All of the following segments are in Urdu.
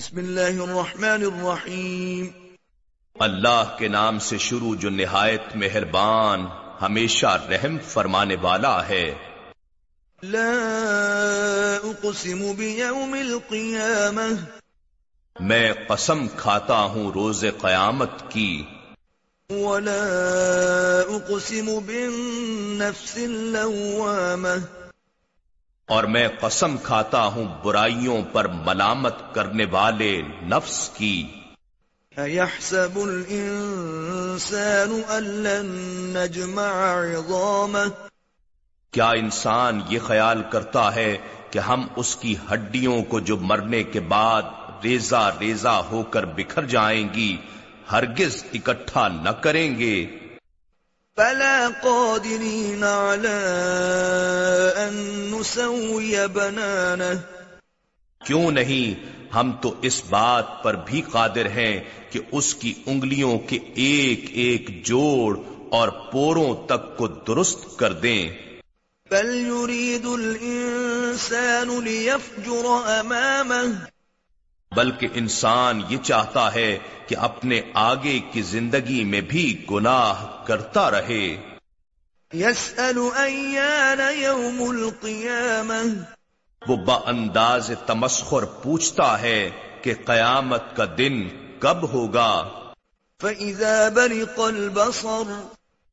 بسم اللہ الرحمن الرحیم۔ اللہ کے نام سے شروع جو نہایت مہربان ہمیشہ رحم فرمانے والا ہے۔ لا اقسم بیوم القیامہ۔ میں قسم کھاتا ہوں روز قیامت کی۔ ولا اقسم بالنفس اللوامہ۔ اور میں قسم کھاتا ہوں برائیوں پر ملامت کرنے والے نفس کی۔ ایحسب الانسان ان لن نجمع عظامه؟ کیا انسان یہ خیال کرتا ہے کہ ہم اس کی ہڈیوں کو جو مرنے کے بعد ریزہ ریزہ ہو کر بکھر جائیں گی ہرگز اکٹھا نہ کریں گے؟ فلا قادرين على أن نسوي بنانه. کیوں نہیں؟ ہم تو اس بات پر بھی قادر ہیں کہ اس کی انگلیوں کے ایک ایک جوڑ اور پوروں تک کو درست کر دیں۔ بل يريد الإنسان ليفجر أمامه. بلکہ انسان یہ چاہتا ہے کہ اپنے آگے کی زندگی میں بھی گناہ کرتا رہے۔ يسأل وہ با انداز تمسخر پوچھتا ہے کہ قیامت کا دن کب ہوگا۔ فإذا برق البصر۔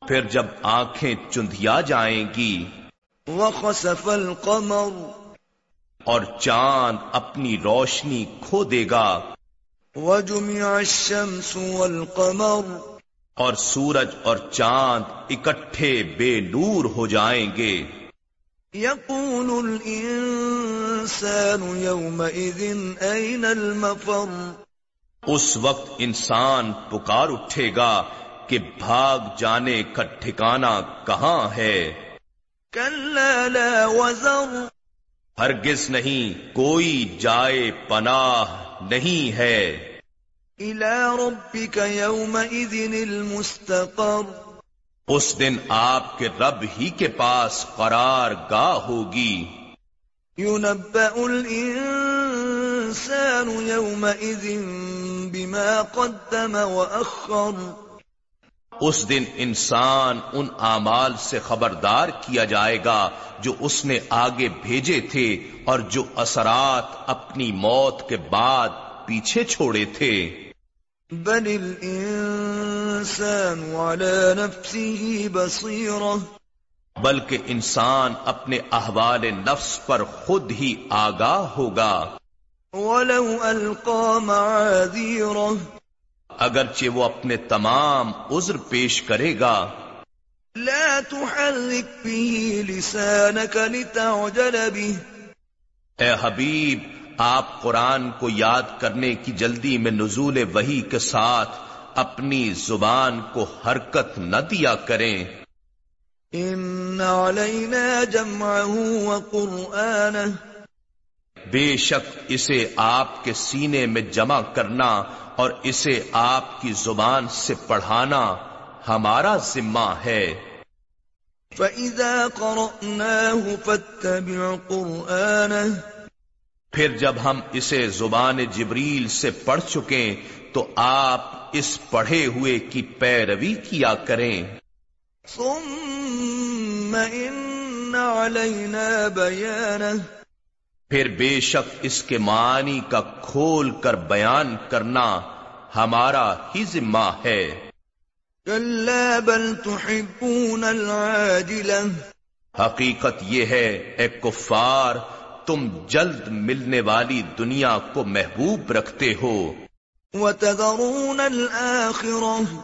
پھر جب آنکھیں چندیا جائیں گی۔ وخسف القمر۔ اور چاند اپنی روشنی کھو دے گا۔ وجمع الشمس والقمر۔ اور سورج اور چاند اکٹھے بے نور ہو جائیں گے۔ يقول الإنسان يومئذ أين المفر۔ اس وقت انسان پکار اٹھے گا کہ بھاگ جانے کا ٹھکانہ کہاں ہے۔ لا وزر۔ ہرگز نہیں کوئی جائے پناہ نہیں ہے۔ إلى ربك يومئذ المستقر۔ اس دن آپ کے رب ہی کے پاس قرار گاہ ہوگی۔ ينبأ الإنسان يومئذ بما قدم وأخر۔ اس دن انسان ان اعمال سے خبردار کیا جائے گا جو اس نے آگے بھیجے تھے اور جو اثرات اپنی موت کے بعد پیچھے چھوڑے تھے۔ بل الإنسان على نفسه بصيرة۔ بلکہ انسان اپنے احوال نفس پر خود ہی آگاہ ہوگا۔ ولو ألقى معاذيره۔ اگرچہ وہ اپنے تمام عذر پیش کرے گا۔ لا تحرك به لسانك لتعجل به۔ اے حبیب آپ قرآن کو یاد کرنے کی جلدی میں نزول وحی کے ساتھ اپنی زبان کو حرکت نہ دیا کریں۔ إن علينا جمعه وقرآنه۔ بے شک اسے آپ کے سینے میں جمع کرنا اور اسے آپ کی زبان سے پڑھانا ہمارا ذمہ ہے۔ فإذا قرأناه فاتبع قرآنه۔ پھر جب ہم اسے زبان جبریل سے پڑھ چکیں تو آپ اس پڑھے ہوئے کی پیروی کیا کریں۔ ثم إن علينا بيانه۔ پھر بے شک اس کے معنی کا کھول کر بیان کرنا ہمارا ہی ذمہ ہے۔ بل تحبون حقیقت یہ ہے اے کفار تم جلد ملنے والی دنیا کو محبوب رکھتے ہو۔ وتذرون الآخرة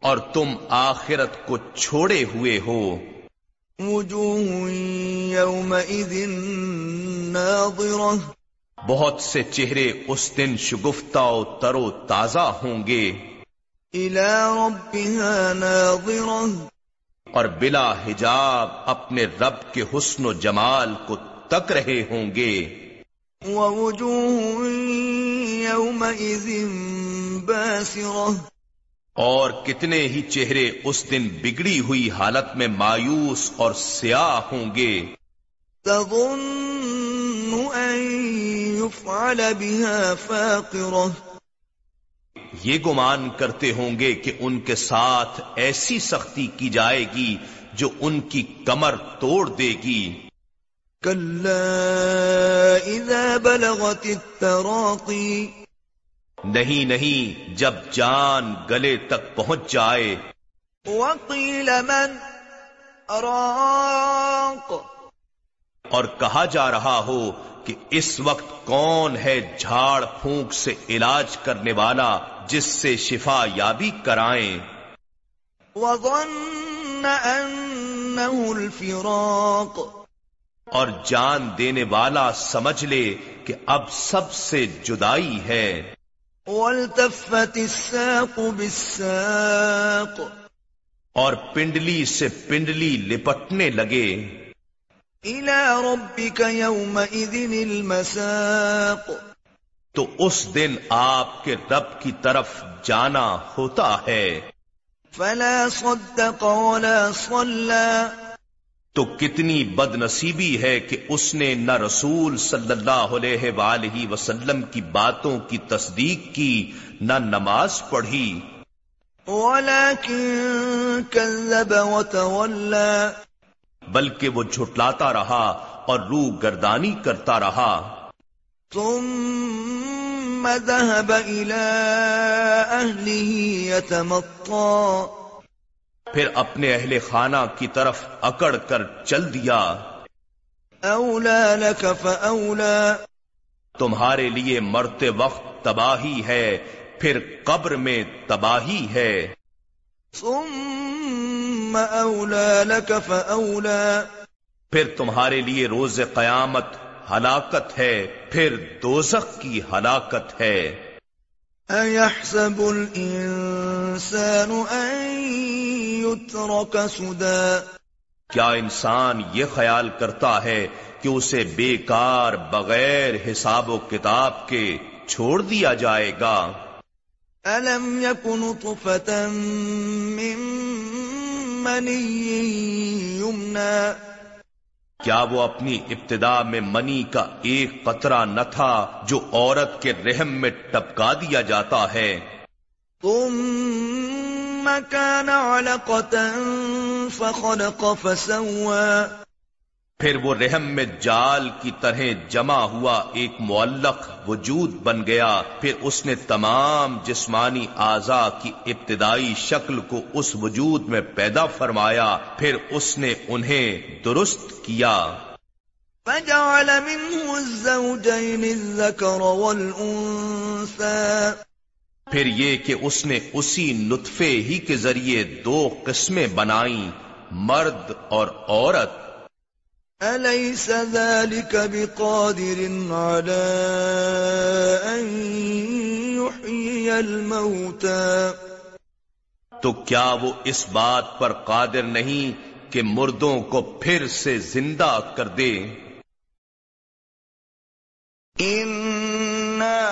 اور تم آخرت کو چھوڑے ہوئے ہو۔ وجوه يومئذ ناظرة. بہت سے چہرے اس دن شگفتہ و تر و تازہ ہوں گے۔ إلى ربها ناظرة. اور بلا حجاب اپنے رب کے حسن و جمال کو تک رہے ہوں گے۔ ووجوه يومئذ باسرة. اور کتنے ہی چہرے اس دن بگڑی ہوئی حالت میں مایوس اور سیاہ ہوں گے۔ تظن أن يفعل بها فاقرة۔ یہ گمان کرتے ہوں گے کہ ان کے ساتھ ایسی سختی کی جائے گی جو ان کی کمر توڑ دے گی۔ كلا إذا بلغت التراقي نہیں نہیں جب جان گلے تک پہنچ جائے۔ وقيل من راق اور کہا جا رہا ہو کہ اس وقت کون ہے جھاڑ پھونک سے علاج کرنے والا جس سے شفا یابی کرائیں۔ وظن الفراق۔ اور جان دینے والا سمجھ لے کہ اب سب سے جدائی ہے۔ والتفت الساق بالساق اور پنڈلی سے پنڈلی لپٹنے لگے۔ إلى ربك يومئذ المساق تو اس دن آپ کے رب کی طرف جانا ہوتا ہے۔ فلا صدق ولا صلى تو کتنی بد نصیبی ہے کہ اس نے نہ رسول صلی اللہ علیہ وآلہ وسلم کی باتوں کی تصدیق کی نہ نماز پڑھی۔ ولكن كذب وتولى۔ بلکہ وہ جھٹلاتا رہا اور روح گردانی کرتا رہا۔ ثم ذهب إلى أهله يتمطى۔ پھر اپنے اہل خانہ کی طرف اکڑ کر چل دیا۔ أولى لك فأولى تمہارے لیے مرتے وقت تباہی ہے پھر قبر میں تباہی ہے۔ ثم أولى لك فأولى پھر تمہارے لیے روز قیامت ہلاکت ہے پھر دوزخ کی ہلاکت ہے۔ أيحسب الإنسان أن يترك سدى. کیا انسان یہ خیال کرتا ہے کہ اسے بیکار بغیر حساب و کتاب کے چھوڑ دیا جائے گا؟ ألم يكن طفة من مني يمنى. کیا وہ اپنی ابتدا میں منی کا ایک قطرہ نہ تھا جو عورت کے رحم میں ٹپکا دیا جاتا ہے؟ ثم كان علقة فخلق فسوى. پھر وہ رحم میں جال کی طرح جمع ہوا ایک معلق وجود بن گیا پھر اس نے تمام جسمانی اعضا کی ابتدائی شکل کو اس وجود میں پیدا فرمایا پھر اس نے انہیں درست کیا۔ فجعل منه الزوجين الذكر والأنثى. پھر یہ کہ اس نے اسی نطفے ہی کے ذریعے دو قسمیں بنائیں مرد اور عورت۔ أليس ذلك بقادر على أن يحيي الموتى۔ تو کیا وہ اس بات پر قادر نہیں کہ مردوں کو پھر سے زندہ کر دے؟ إنا